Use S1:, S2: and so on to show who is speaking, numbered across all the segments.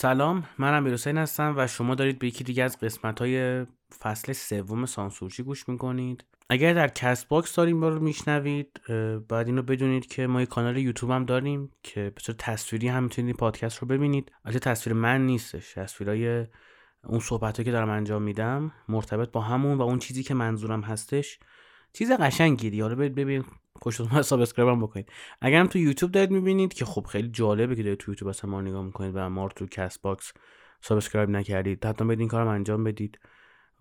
S1: سلام من امیر حسین هستم و شما دارید به یکی دیگه از قسمت های فصل سوم سانسورچی گوش می‌کنید. اگر در کست باکس دارید ما رو میشنوید باید اینو بدونید که ما یه کانال یوتیوب هم داریم که به تصویری هم می‌تونید پادکست رو ببینید. البته تصویر من نیستش تصویرای اون صحبت که دارم انجام میدم مرتبط با همون و اون چیزی که منظورم هستش. چیز قشنگی حالا برید ببین خوشتون subscribe هم بکنید. اگر هم تو یوتیوب دارید می‌بینید که خب خیلی جالبه که دارید تو یوتیوب اصلا ما نگاه می‌کنید و ما تو کست باکس subscribe نکردید. حتما برید این کارم انجام بدید.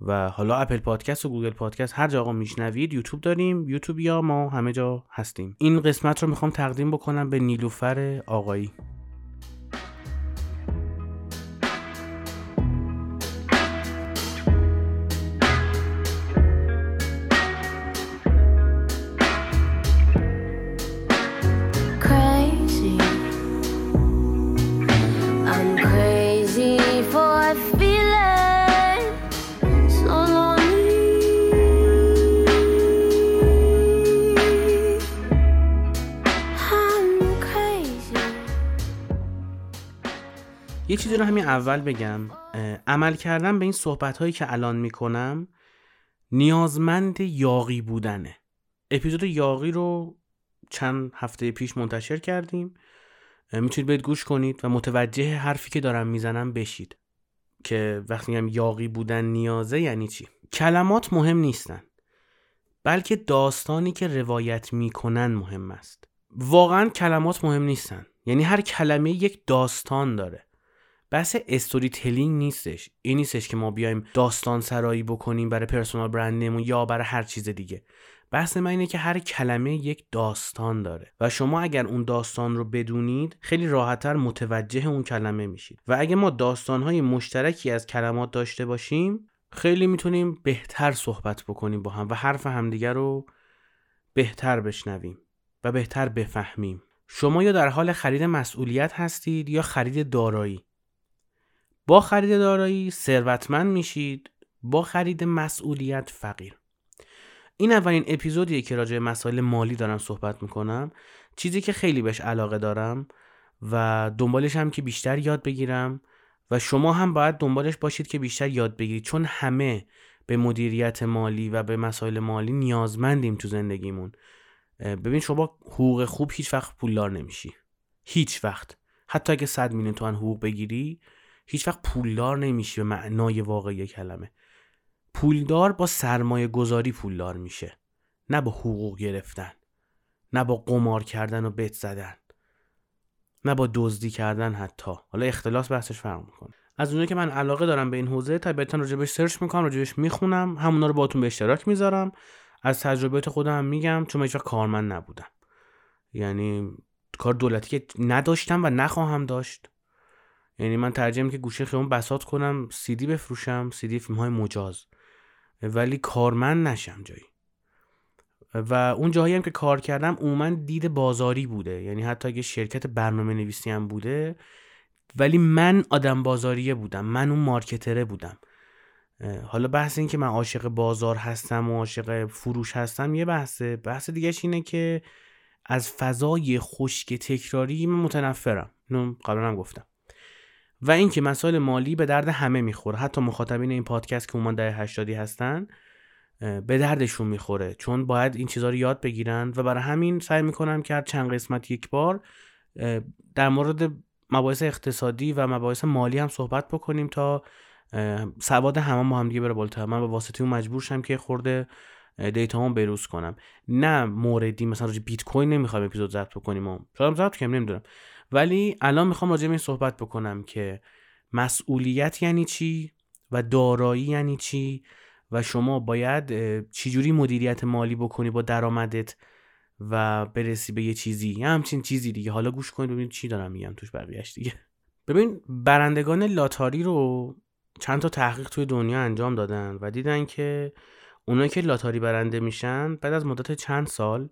S1: و حالا اپل پادکست و گوگل پادکست هر جا آقا میشنوید یوتیوب داریم یوتیوب یا ما همه جا هستیم. این قسمت رو می‌خوام تقدیم بکنم به نیلوفر آقایی. چیزی رو همین اول بگم. عمل کردن به این صحبت هایی که الان می‌کنم نیازمند یاقی بودنه. اپیزود یاقی رو چند هفته پیش منتشر کردیم. می‌تونید برید گوش کنید و متوجه حرفی که دارم می‌زنم بشید. که وقتی میگم یاقی بودن نیازه یعنی چی؟ کلمات مهم نیستن. بلکه داستانی که روایت می‌کنن مهم است. واقعا کلمات مهم نیستن. یعنی هر کلمه یک داستان داره. بحث استوری تلینگ نیستش. این نیستش که ما بیایم داستان سرایی بکنیم برای پرسونال برندمون یا برای هر چیز دیگه. بحث من اینه که هر کلمه یک داستان داره و شما اگر اون داستان رو بدونید خیلی راحتتر متوجه اون کلمه میشید. و اگه ما داستانهای مشترکی از کلمات داشته باشیم خیلی می‌تونیم بهتر صحبت بکنیم با هم و حرف همدیگر رو بهتر بشنویم و بهتر بفهمیم. شما یا در حال خرید مسئولیت هستید یا خرید دارایی. با خرید دارایی ثروتمند میشید با خرید مسئولیت فقیر. این اولین اپیزودیه که راجع مسائل مالی دارم صحبت می‌کنم. چیزی که خیلی بهش علاقه دارم و دنبالش هم که بیشتر یاد بگیرم و شما هم باید دنبالش باشید که بیشتر یاد بگیرید چون همه به مدیریت مالی و به مسائل مالی نیازمندیم تو زندگیمون. ببین شما حقوق خوب هیچ وقت پولدار نمیشی. هیچ وقت. حتی اگه 100 میلیون تومن حقوق بگیری هیچ وقت پولدار نمیشه به معنای واقعی کلمه. پولدار با سرمایه گذاری پولدار میشه. نه با حقوق گرفتن نه با قمار کردن و بت زدن نه با دزدی کردن حتی. حالا اختلاس بحثش فرق می‌کنه. از اونایی که من علاقه دارم به این حوزه طبیعتا راجبش سرچ می‌کنم راجبش می‌خونم. همونا رو باهاتون به اشتراک می‌ذارم. از تجربیات خودم میگم چون هیچ کارمند نبودم. یعنی کار دولتی که نداشتم و نخواهم داشت. یعنی من ترجیح که گوشه خیابون بسات کنم سیدی بفروشم سیدی فیلم های مجاز. ولی کارمند نشم جایی. و اون جایی هم که کار کردم عموما دید بازاری بوده. یعنی حتی اگه شرکت برنامه نویسی هم بوده ولی من آدم بازاریه بودم. من اون مارکتره بودم. حالا بحث این که من عاشق بازار هستم و عاشق فروش هستم یه بحثه. بحث دیگهش اینه که از فضای خشک تکراری من متنفرم. اینو قبلا هم گفتم. و اینکه مسائل مالی به درد همه می‌خوره. حتی مخاطبین این پادکست که اومان در هشتادی هستن به دردشون می‌خوره. چون باید این چیزها رو یاد بگیرن و برای همین سعی می‌کنم که چند قسمت یک بار در مورد مباحث اقتصادی و مباحث مالی هم صحبت بکنیم تا سواد همه با هم دیگه بره بالاتر. من به واسطه اون مجبور شم که خورده دیتا بروز کنم. نه موردی مثلا راجع بیت کوین نمی‌خوام اپیزود ضبط بکنیم. و شاید ضبط کنم نمی‌دونم. ولی الان می‌خوام راجع به این صحبت بکنم که مسئولیت یعنی چی و دارایی یعنی چی و شما باید چجوری مدیریت مالی بکنی با درآمدت و برسی به یه چیزی. یه همچین چیزی دیگه. حالا گوش کنید ببینید چی دارم میگم توش بقیهش دیگه. ببین برندگان لاتاری رو چند تا تحقیق توی دنیا انجام دادن و دیدن که اونایی که لاتاری برنده میشن بعد از مدت چند سال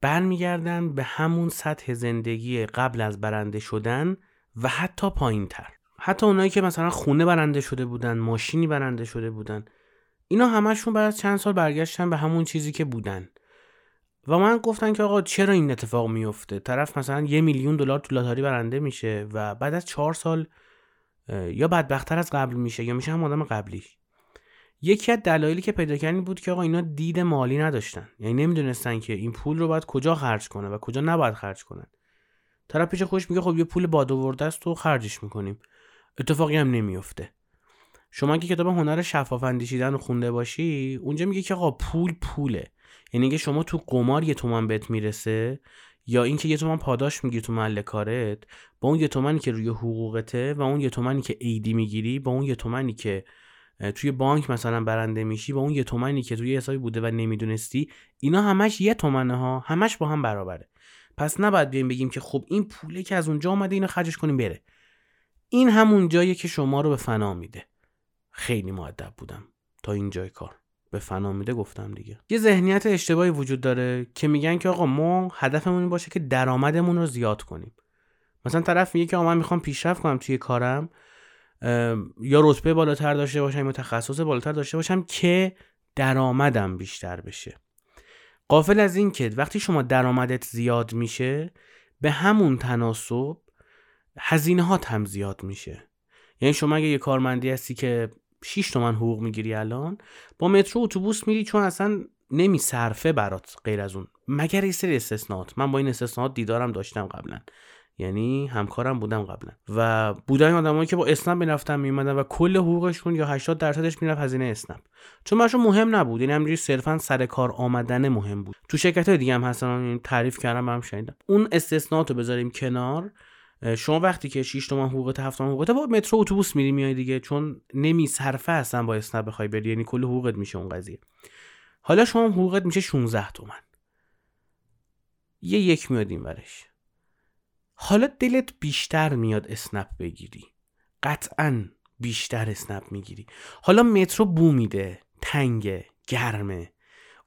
S1: برمیگردن به همون سطح زندگی قبل از برنده شدن و حتی پایین تر حتی اونایی که مثلا خونه برنده شده بودن ماشینی برنده شده بودن اینا همشون بعد از چند سال برگشتن به همون چیزی که بودن. و من گفتن که آقا چرا این اتفاق میفته طرف مثلا یه میلیون دلار تو لاتاری برنده میشه و بعد از چهار سال یا بدبختتر از قبل میشه یا میشه هم آدم قبلیش یکی از دلایلی که پیدا کردن بود که آقا اینا دید مالی نداشتن. یعنی نمی‌دونستن که این پول رو باید کجا خرج کنه و کجا نباید خرج کنن. طرف پیش خوش میگه خب یه پول باد آورده است و خرجش می‌کنیم. اتفاقی هم نمیفته شما که کتاب هنر شفاف اندیشیدن رو خونده باشی اونجا میگه که آقا پول پوله. یعنی که شما تو قمار یه تومن بهت می‌رسه یا اینکه یه تومن پاداش می‌گیری تو محل کارت با اون یه تومنی که روی حقوقته و اون یه تومنی که ایدی می‌گیری با اون یه تومنی که توی بانک مثلا برنده میشی با اون یه تومنی که توی حسابی بوده و نمی‌دونستی اینا همش یه تومنه ها همش با هم برابره. پس نباید بیایم بگیم که خب این پوله که از اونجا آمده اینو خرجش کنیم بره. این همون جاییه که شما رو به فنا میده. خیلی معدب بودم تا این جای کار. به فنا میده گفتم دیگه. یه ذهنیت اشتباهی وجود داره که میگن که آقا ما هدفمون باشه که درآمدمون رو زیاد کنیم. مثلا طرف میگه که آقا من می‌خوام پیشرفت کنم توی کارم. یا رتبه بالاتر داشته باشم یا تخصص بالاتر داشته باشم که درآمدم بیشتر بشه. قافل از این که وقتی شما درآمدت زیاد میشه به همون تناسب هزینه هات هم زیاد میشه. یعنی شما اگه یه کارمندی هستی که 6 تومن حقوق می‌گیری الان با مترو اتوبوس میری چون اصلا نمی صرفه برات غیر از اون. مگر یه سری استثناءات من با این استثناءات دیدارم داشتم قبلا. یعنی همکارم بودم قبلا. و بودن آدمایی که با اسنپ می‌رفتن میمدن و کل حقوقشون یا 80 درصدش می‌رفت هزینه اسنپ. چون براشون مهم نبود یعنی همینجوری صرفا سر کار آمدن مهم بود. تو شرکت های دیگه هم هستن تعریف کردم هم شنیدم. اون استثناءات رو بذاریم کنار. شما وقتی که 6 تومن حقوقت 7 تومن حقوقت با مترو اتوبوس میری میای دیگه چون نمی صرفه هستن با اسنپ بخوای بری یعنی کل حقوقت میشه اون قضیه. حالا شما حقوقت میشه 16 تومن. یه یک میاد این ورش. حالا دلت بیشتر میاد اسنپ بگیری. قطعا بیشتر اسنپ می‌گیری. حالا مترو بو میده تنگه گرمه.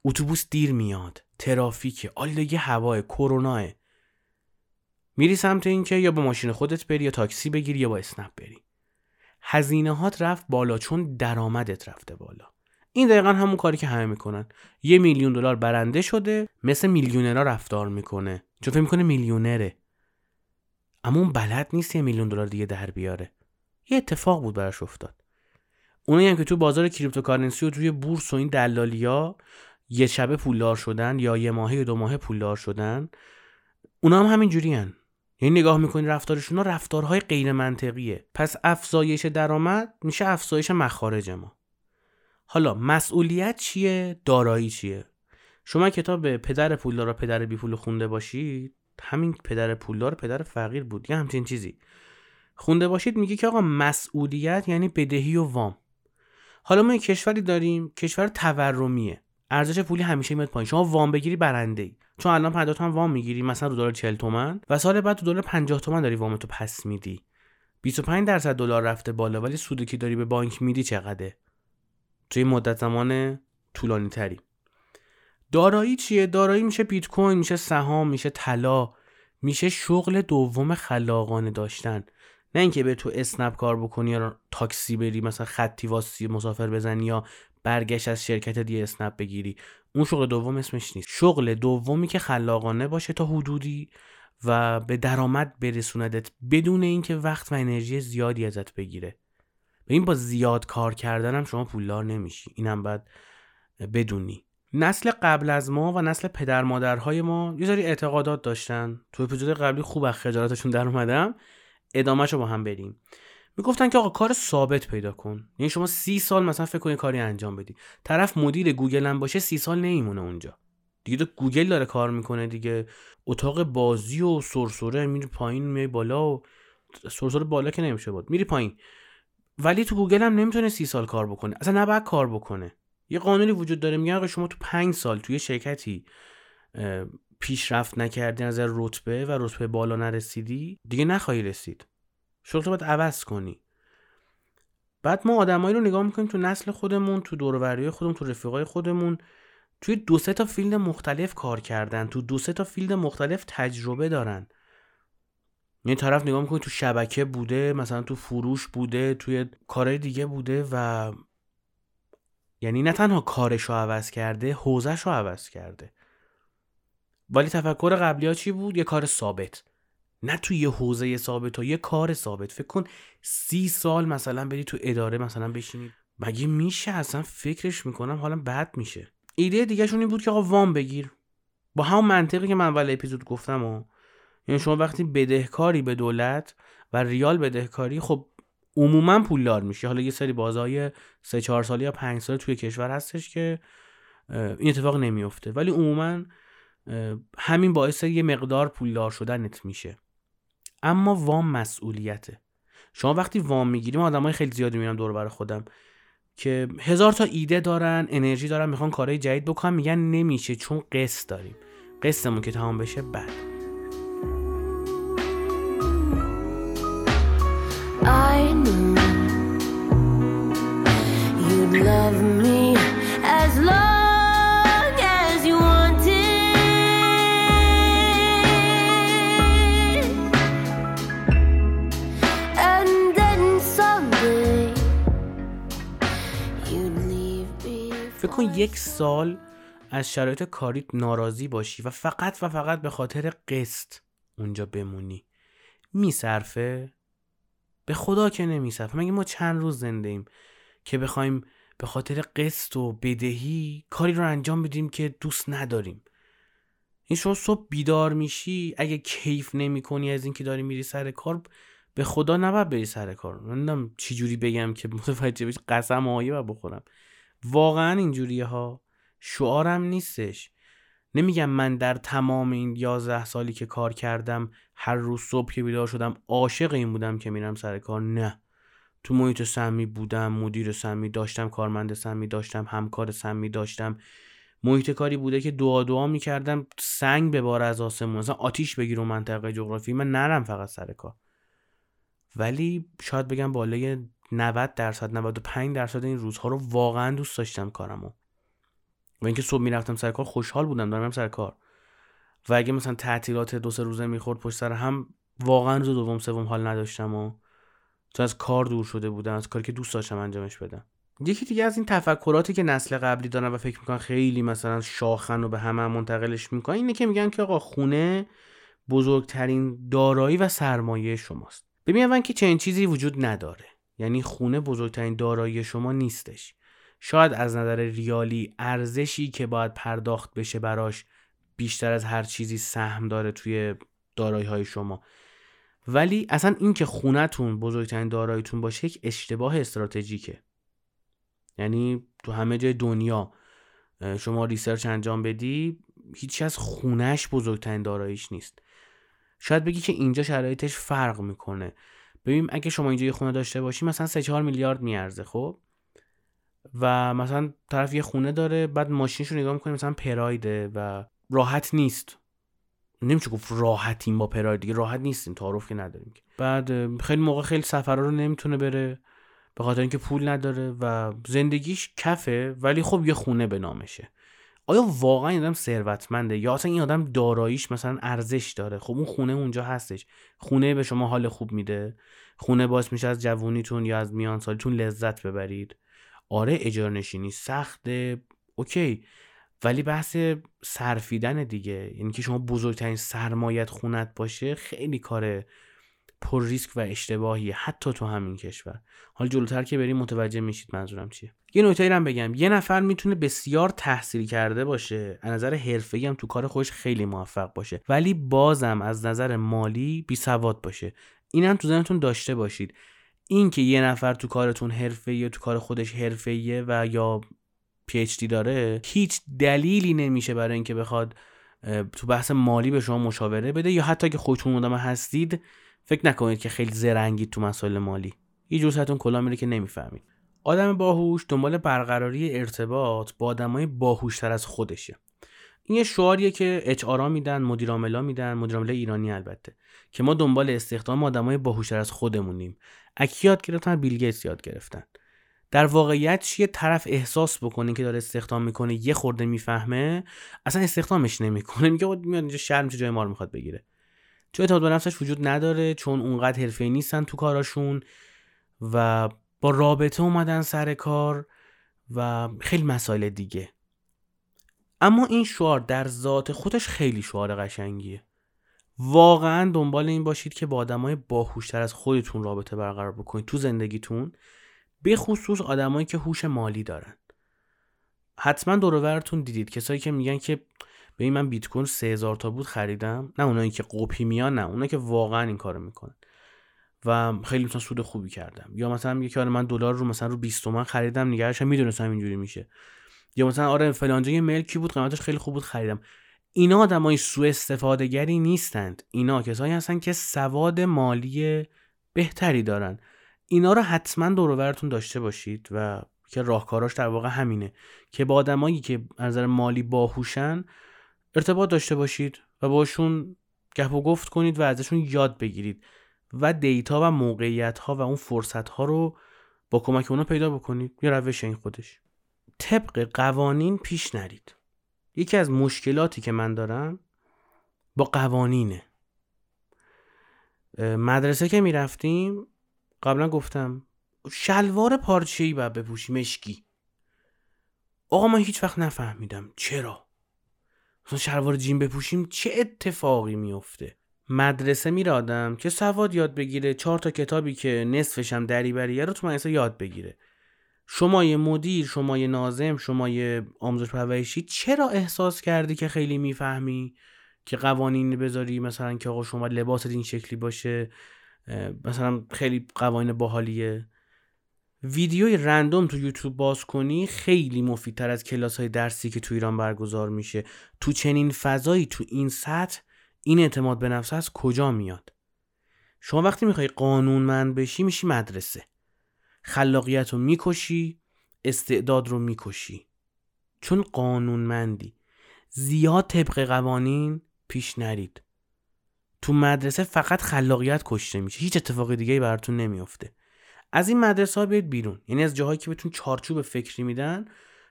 S1: اتوبوس دیر میاد ترافیک آلودگی هوای کرونا میری سمت اینکه یا با ماشین خودت بری یا تاکسی بگیری یا با اسنپ بری. هزینه هات رفت بالا چون درآمدت رفته بالا. این دقیقا همون کاری که همه می‌کنن. یه میلیون دلار برنده شده مثل میلیونرها رفتار می‌کنه. چون فکر می‌کنه میلیونره. اما اون بلد نیست یه میلیون دلار دیگه در بیاره. یه اتفاق بود براش افتاد. اونایی هم که تو بازار cryptocurrency و توی بورس و این دلالیا یه شبه پولدار شدن یا یه ماهه یا دو ماهه پولدار شدن اونا هم همین جوری هن. یعنی نگاه می‌کنی رفتارشون رفتارهای غیر منطقیه پس افزایش درآمد میشه افزایش مخارج ما. حالا مسئولیت چیه؟ دارایی چیه؟ شما کتاب پدر پولدار و پدر بی پول خونده باشید. همین پدر پولدار پدر فقیر بود یا همچین چیزی. خونده باشید میگه که آقا مسئولیت یعنی بدهی و وام. حالا ما یه کشوری داریم کشور تورمیه. ارزش پولی همیشه میاد پایین. شما وام بگیری برنده ای. چون الان 50 تومن وام می‌گیری مثلا رو دلار 40 تومن و سال بعد تو دلار 50 تومن داری وامتو پس میدی. 25 درصد دلار رفته بالا ولی سودی که داری به بانک میدی چقدره؟ توی مدت زمان طولانی تری دارایی چیه؟ دارایی میشه بیت کوین میشه سهام میشه طلا میشه شغل دوم خلاقانه داشتن. نه اینکه به تو اسنپ کار بکنی یا تاکسی بری مثلا خطی واسی مسافر بزنی یا برگشت از شرکت دیگه اسنپ بگیری. اون شغل دوم اسمش نیست. شغل دومی که خلاقانه باشه تا حدودی و به درآمد برسوندت بدون اینکه وقت و انرژی زیادی ازت بگیره. به این با زیاد کار کردنم شما پولدار نمیشی. اینم باید بدونی. نسل قبل از ما و نسل پدر مادرهای ما یه سری اعتقادات داشتن. تو اپیزود قبلی خوب از خجالتشون در اومدم. ادامهشو با هم بریم می‌گفتن که آقا کار ثابت پیدا کن. یعنی شما سی سال مثلا فکر کنی کاری انجام بدی. طرف مدیر گوگل هم باشه سی سال نمیمونه اونجا. دیگه تو گوگل داره کار می‌کنه دیگه. اتاق بازی و سرسره میری پایین میای بالا و سرسره بالا که نمیشه بود. میری پایین. ولی تو گوگل هم نمی‌تونه سی سال کار بکنه. اصلا نباید کار بکنه. یه قانونی وجود داره میگه آقا شما تو پنج سال توی شرکتی پیشرفت نکردی از رتبه و رتبه بالا نرسیدی دیگه نخواهی رسید. شغل باید عوض کنی. بعد ما آدمایی رو نگاه می‌کنیم تو نسل خودمون تو دوروبری خودمون تو رفیقای خودمون توی دو سه تا field مختلف کار کردن تو دو سه تا field مختلف تجربه دارن. یه طرف نگاه می‌کنی تو شبکه بوده مثلا تو فروش بوده توی کارهای دیگه بوده و یعنی نه تنها کارش رو عوض کرده حوزش رو عوض کرده. ولی تفکر قبلی ها چی بود؟ یه کار ثابت. نه توی یه حوزه ثابت و یه کار ثابت. فکر کن سی سال مثلا بری تو اداره مثلا بشینی. مگه میشه؟ اصلا فکرش می‌کنم حالا بد میشه. ایده دیگه این بود که آقا وام بگیر. با همون منطقی که من اول اپیزود گفتم و. یعنی شما وقتی بدهکاری به دولت و ریال بدهکاری خب عموما پولدار میشه حالا یه سری بازهای سه چهار سالی یا پنج سال توی کشور هستش که این اتفاق نمیفته ولی عموما همین باعث یه مقدار پولدار شدنت میشه. اما وام مسئولیته. شما وقتی وام می‌گیریم آدمای خیلی زیادی میرم دور بر خودم که هزار تا ایده دارن انرژی دارن می‌خوان کارهای جدید بکنن میگن نمیشه چون قسط داریم. قسطمون که تمام بشه بعد. یک سال از شرایط کاریت ناراضی باشی و فقط و فقط به خاطر قسط اونجا بمونی. میصرفه؟ به خدا که نمیصرفه. مگه ما چند روز زنده ایم که بخوایم به خاطر قسط و بدهی کاری رو انجام بدیم که دوست نداریم؟ این شما صبح بیدار میشی اگه کیف نمی کنی از اینکه داری میری سر کار به خدا نباید بری سر کار. چی جوری بگم که متوجه بشی قسم آیه و بخورم. واقعا اینجوریه ها. شعارم نیستش. نمیگم من در تمام این یازده سالی که کار کردم هر روز صبح که بیدار شدم عاشق این بودم که میرم سر کار. نه. تو محیط سمی بودم مدیر سمی داشتم کارمند سمی داشتم همکار سمی داشتم. محیط کاری بوده که دعا دعا می‌کردم سنگ به بار از آسمون مثلا آتیش بگیر و منطقه جغرافی من نرم فقط سر کار. ولی شاید بگم بالای 90 درصد 95 درصد این روزها رو واقعا دوست داشتم کارمو. و اینکه صبح می‌رفتم سر کار خوشحال بودم دارم سر کار. و اگه مثلا تعطیلات دو سه روزه می‌خورد پشت سر هم واقعا روز دوم سوم حال نداشتم و تو از کار دور شده بودم از کاری که دوست داشتم انجامش بدم. یکی دیگه از این تفکراتی که نسل قبلی دارن و فکر می‌کنن خیلی مثلا شاخن و به همه هم منتقلش می‌کنن اینه که میگن که آقا خونه بزرگترین دارایی و سرمایه شماست. ببین که چنین چیزی وجود نداره. یعنی خونه بزرگترین دارایی شما نیستش. شاید از نظر ریالی ارزشی که باید پرداخت بشه براش بیشتر از هر چیزی سهم داره توی دارایی های شما. ولی اصلا این که خونتون بزرگترین داراییتون باشه یک اشتباه استراتژیکه. یعنی تو همه جای دنیا شما ریسرچ انجام بدی هیچ از خونش بزرگترین داراییش نیست. شاید بگی که اینجا شرایطش فرق می‌کنه. ببین اگه شما اینجا یه خونه داشته باشی مثلا 3 4 میلیارد میارزه خب؟ و مثلا طرف یه خونه داره بعد ماشینش رو نگاه می‌کنه مثلا پرایده و راحت نیست. نمیشه گفت راحتیم با پراید دیگه راحت نیستیم تعارف که نداریم بعد خیلی موقع خیلی سفرها رو نمی‌تونه بره به خاطر اینکه پول نداره و زندگیش کفه ولی خب یه خونه به نامشه. آیا واقعا این آدم ثروتمنده؟ یا اصلا این آدم داراییش مثلا ارزش داره؟ خب اون خونه اونجا هستش. خونه به شما حال خوب میده. خونه باعث میشه از جوونیتون یا از میان سالتون لذت ببرید. آره اجارنشینی سخته. اوکی. ولی بحث صرفیدن دیگه. یعنی که شما بزرگترین سرمایت خونت باشه خیلی کار پر ریسک و اشتباهی حتی تو همین کشور. حال جلوتر که بریم متوجه میشید منظورم چیه. یه نکته هم بگم. یه نفر می‌تونه بسیار تحصیل کرده باشه. از نظر حرفه‌ای هم تو کار خودش خیلی موفق باشه. ولی بازم از نظر مالی بی سواد باشه. اینم تو ذهنتون داشته باشید. اینکه یه نفر تو کارتون حرفه‌ای یا تو کار خودش حرفه‌ایه و یا پی داره هیچ دلیلی نمیشه برای اینکه بخواد تو بحث مالی به شما مشاوره بده یا حتی که خودتون آدم هستید فکر نکنید که خیلی زرنگید تو مسائل مالی. یه جور سرتون کلا میره که نمی‌فهمید. آدم باهوش دنبال برقراری ارتباط با آدمای باهوشتر از خودشه. این یه شعاریه که اچ آرا میدن مدیر عاملا میدن مدیر ایرانی البته که ما دنبال استخدام آدمای باهوشتر از خودمونیم. اکی یاد گرفتن بیل یاد گرفتن. در واقعیت یه طرف احساس بکنه که داره استخدام می‌کنه یه خورده می‌فهمه اصلا استخدامش نمی‌کنه. میگه میاد اینجا شرم جای ما رو می‌خواد بگیره؟ چون اعتماد به نفسش وجود نداره چون اونقدر حرفه‌ای نیستن تو کاراشون و با رابطه اومدن سر کار و خیلی مسائل دیگه. اما این شعار در ذات خودش خیلی شعار قشنگیه. واقعا دنبال این باشید که با آدمای باهوشتر از خودتون رابطه برقرار بکنید تو زندگیتون به خصوص آدمایی که هوش مالی دارن. حتما دورورتون دیدید کسایی که میگن که به این من بیت کوین 3000 تا بود خریدم. نه اونایی که قپی میان نه. اونایی که واقعا این کارو می‌کنن. و خیلی مثلا سود خوبی کردم. یا مثلا میگه که آره من دلار رو مثلا رو 20 تومن خریدم نگرشم می‌دونستم اینجوری میشه. یا مثلا آره فلانجا یه ملکی بود؟ قیمتش خیلی خوب بود خریدم. اینا آدمای سوء استفاده گری نیستند. اینا کسایی هستن که سواد مالی بهتری دارن. اینا رو حتما دور داشته باشید و که راهکاراش در واقع همینه که با آدمایی که از نظر مالی باهوشن ارتباط داشته باشید و باشون گپ و گفت کنید و ازشون یاد بگیرید و دیتا و موقعیت ها و اون فرصت ها رو با کمک اونا پیدا بکنید. یه روش این خودش. طبق قوانین پیش نرید. یکی از مشکلاتی که من دارم با قوانینه. مدرسه که می‌رفتیم قبلا گفتم شلوار پارچه‌ای باید بپوشی مشکی. آقا من هیچ وقت نفهمیدم چرا. مثلا شلوار جین بپوشیم چه اتفاقی میفته مدرسه میره آدم که سواد یاد بگیره چهار تا کتابی که نصفش هم دریبریه رو تو مدرسه یاد بگیره. شما یه مدیر شما یه نازم شما یه آموزش پرورشی چرا احساس کردی که خیلی می‌فهمی که قوانین بذاری؟ مثلا که آقا شما لباست این شکلی باشه مثلا خیلی قوانین باحالیه. ویدیوی رندوم تو یوتیوب باز کنی خیلی مفیدتر از کلاس های درسی که تو ایران برگزار میشه. تو چنین فضایی تو این سطح این اعتماد به نفس از کجا میاد؟ شما وقتی می‌خوای قانونمند بشی میشی مدرسه. خلاقیت رو می‌کشی استعداد رو می‌کشی. چون قانونمندی. زیاد طبق قوانین پیش نرید. تو مدرسه فقط خلاقیت کشته میشه. هیچ اتفاق دیگه براتون نمیافته. از این مدرسه ها بیاید بیرون. یعنی از جاهایی که بهتون چارچوب فکری میدن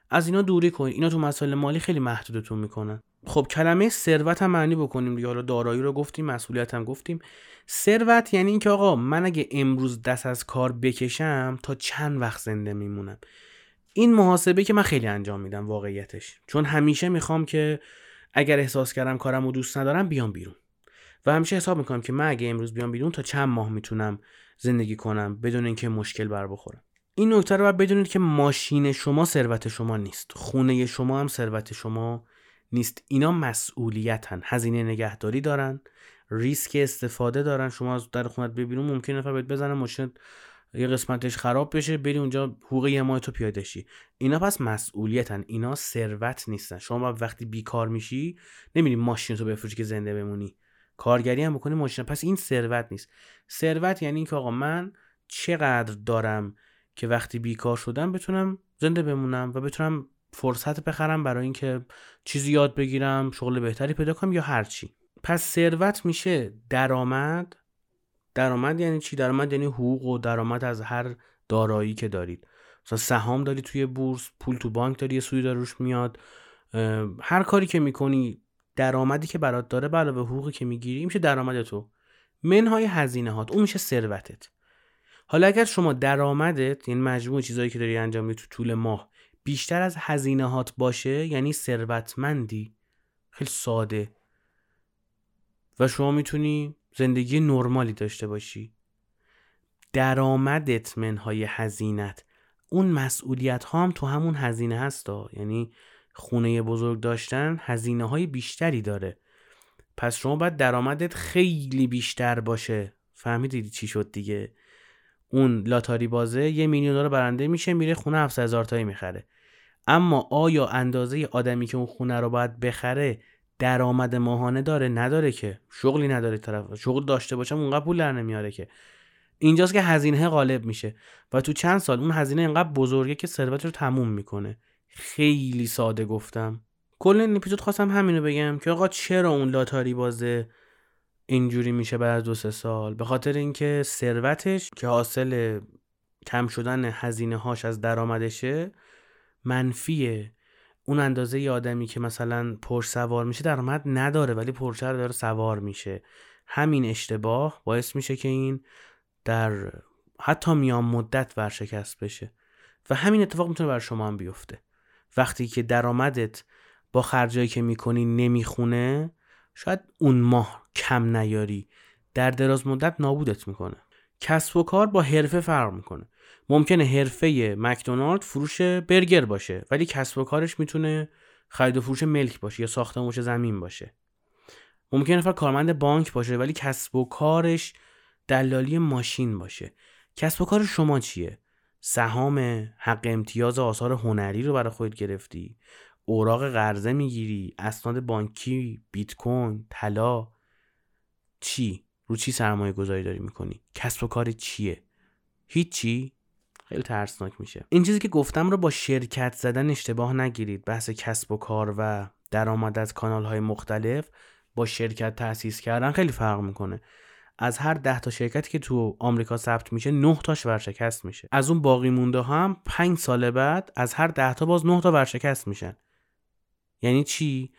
S1: از اینا دوری کنید. اینا تو مسائل مالی خیلی محدودتون می‌کنن. خب کلمه ثروت هم معنی بکنیم دیگه. حالا دارایی رو گفتیم مسئولیت هم گفتیم. ثروت یعنی اینکه آقا من اگه امروز دست از کار بکشم تا چند وقت زنده میمونم؟ این محاسبه که من خیلی انجام میدم واقعیتش. چون همیشه می‌خوام که اگر احساس کردم کارم رو دوست ندارم بیام بیرون. و همیشه حساب می‌کنم که من اگه امروز بیام بیرون تا چند ماه می‌تونم زندگی کنم بدون اینکه مشکل بر بخورم. این نکته رو باید بدونید که ماشین شما ثروت شما نیست. خونه شما هم ثروت شما نیست. اینا مسئولیتن. هزینه نگهداری دارن. ریسک استفاده دارن. شما از در خونت ببینون ممکن نفر بهت بزنه ماشین یه قسمتش خراب بشه بری اونجا حقوق یه ماه تو پیاده شی. اینا پس مسئولیتن. اینا ثروت نیستن. شما وقتی بیکار میشی نمیری ماشین تو بفروشی که زنده بمونی. کارگری هم بکنی ماشین پس این ثروت نیست. ثروت یعنی اینکه آقا من چقدر دارم که وقتی بیکار شدم بتونم زنده بمونم و بتونم فرصت بخرم برای اینکه چیزی یاد بگیرم شغل بهتری پیدا کنم یا هر چی. پس ثروت میشه درآمد. درآمد یعنی چی؟ درآمد یعنی حقوق و درآمد از هر دارایی که دارید. مثلا سهام داری توی بورس پول تو بانک داری یه سودی روش میاد. هر کاری که می‌کنی درآمدی که برات داره به علاوه حقوقی که می‌گیری میشه درآمد تو. منهای هزینه هات اون میشه ثروتت. حالا اگر شما درآمدت یعنی مجموع چیزایی که داری انجام میدی تو طول ماه بیشتر از هزینه هات باشه یعنی ثروتمندی خیلی ساده. و شما می‌تونی زندگی نرمالی داشته باشی. درآمدت منهای هزینت اون مسئولیت ها هم تو همون هزینه هستا یعنی خونه بزرگ داشتن هزینه های بیشتری داره. پس شما باید درآمدت خیلی بیشتر باشه. فهمیدید چی شد دیگه؟ اون لاتاری بازه یه میلیون دلار برنده میشه میره خونه 700 هزار تایی می‌خره. اما آیا اندازه آدمی که اون خونه رو باید بخره درآمد ماهانه داره؟ نداره که. شغلی نداره طرف. شغل داشته باشم اونقدر پول در نمیاره که. اینجاست که هزینه غالب میشه و تو چند سال اون هزینه اینقدر بزرگه که ثروت رو تموم می‌کنه. خیلی ساده گفتم. کل این اپیزود خواستم همینو بگم که آقا چرا اون لاتاری بازه اینجوری میشه بعد از دو سه سال؟ به خاطر اینکه ثروتش که حاصل کم شدن هزینه هاش از درآمدشه منفیه. اون اندازه ی آدمی که مثلا پرش سوار میشه درآمد نداره ولی پرشه رو داره سوار میشه. همین اشتباه باعث میشه که این در حتی میان مدت ورشکست بشه. و همین اتفاق می‌تونه بر شما هم بیفته. وقتی که درآمدت با خرجایی که می‌کنی نمی‌خونه شاید اون ماه کم نیاری. در دراز مدت نابودت می‌کنه. کسب و کار با حرفه فرق می‌کنه. ممکنه حرفه مکدونالد فروش برگر باشه ولی کسب و کارش می‌تونه خرید و فروش ملک باشه یا ساختمون زمین باشه. ممکنه نفر کارمند بانک باشه ولی کسب و کارش دلالی ماشین باشه. کسب و کار شما چیه؟ سهام حق امتیاز آثار هنری رو برای خودت گرفتی. اوراق قرضه می‌گیری. اسناد بانکی بیت کوین طلا. چی؟ رو چی سرمایه گذاری داری می‌کنی؟ کسب و کار چیه؟ هیچی. خیلی ترسناک میشه. این چیزی که گفتم رو با شرکت زدن اشتباه نگیرید. بحث کسب و کار و درآمد از کانال های مختلف با شرکت تأسیس کردن خیلی فرق می‌کنه. از هر ده تا شرکتی که تو آمریکا ثبت میشه 9 تاش ورشکست میشه. از اون باقی مونده هم 5 سال بعد از هر ده تا باز 9 تا ورشکست میشن. یعنی چی؟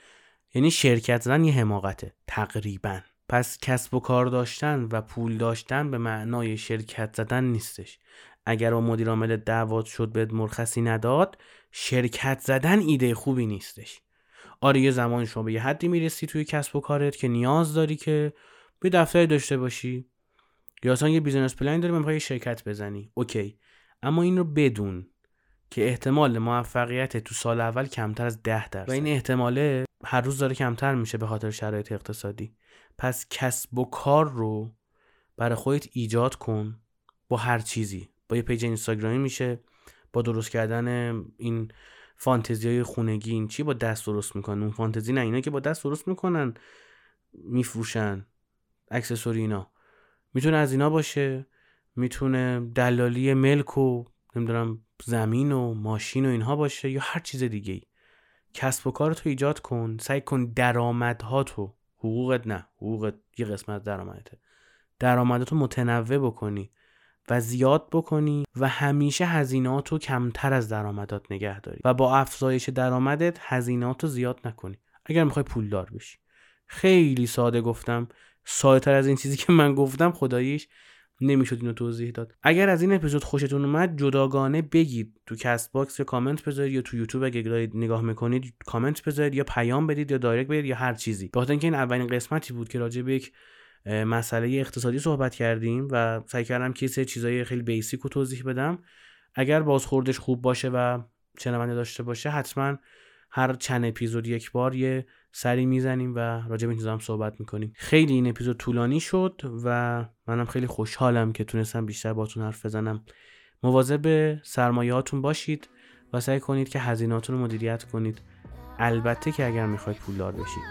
S1: یعنی شرکت زدن یه حماقته تقریبا. پس کسب و کار داشتن و پول داشتن به معنای شرکت زدن نیستش. اگر با مدیر عامل دعوات شد بهت مرخصی نداد شرکت زدن ایده خوبی نیستش. آره یه زمانی شما به یه حدی می‌رسی توی کسب و کارت که نیاز داری که به دفتری داشته باشی. یا اصلا یه business plan داری می‌خوای شرکت بزنی. okay. اما این رو بدون که احتمال موفقیت تو سال اول کمتر از ده درصد. و این احتماله هر روز داره کمتر میشه به خاطر شرایط اقتصادی. پس کسب و کار رو برای خودت ایجاد کن با هر چیزی. با یه page اینستاگرامی میشه با درست کردن این فانتزی های خونگی. این چی با دست درست می‌کنن؟ اون فانتزی نه اینا که با دست درست می‌کنن میفروشن. accessory اینا. می‌تونه از اینا باشه می‌تونه دلالی ملک و نمی‌دونم زمین و ماشین و اینها باشه یا هر چیز دیگه ای کسب و کار تو ایجاد کن سعی کن درآمدها تو حقوقت نه حقوقت یه قسمت درآمدته. درآمدتو متنوع بکنی و زیاد بکنی و همیشه هزینهاتو کمتر از درآمدات نگه داری و با افزایش درآمدت هزینهاتو زیاد نکنی. اگر می‌خوای پولدار بشی. خیلی ساده گفتم ساده تر از این چیزی که من گفتم خداییش نمی‌شد اینو توضیح داد. اگر از این اپیزود خوشتون اومد جداگانه بگید تو کست باکس یا کامنت بذارید یا تو یوتیوب اگه نگاه می‌کنید کامنت بذارید یا پیام بدید یا direct بدید یا هر چیزی. بخاطر اینکه این اولین قسمتی بود که راجع به یک مسئله اقتصادی صحبت کردیم و سعی کردم که سه چیزای خیلی بیسیک رو توضیح بدم. اگر بازخوردش خوب باشه و شنونده داشته باشه حتما هر چند اپیزود یک بار یه سری می‌زنیم و راجع به این هم صحبت می‌کنیم. خیلی این اپیزود طولانی شد و منم خیلی خوشحالم که تونستم بیشتر باتون حرف بزنم. مواظب سرمایه هاتون باشید و سعی کنید که هزینهاتون رو مدیریت کنید. البته که اگر می‌خواید پولدار بشید.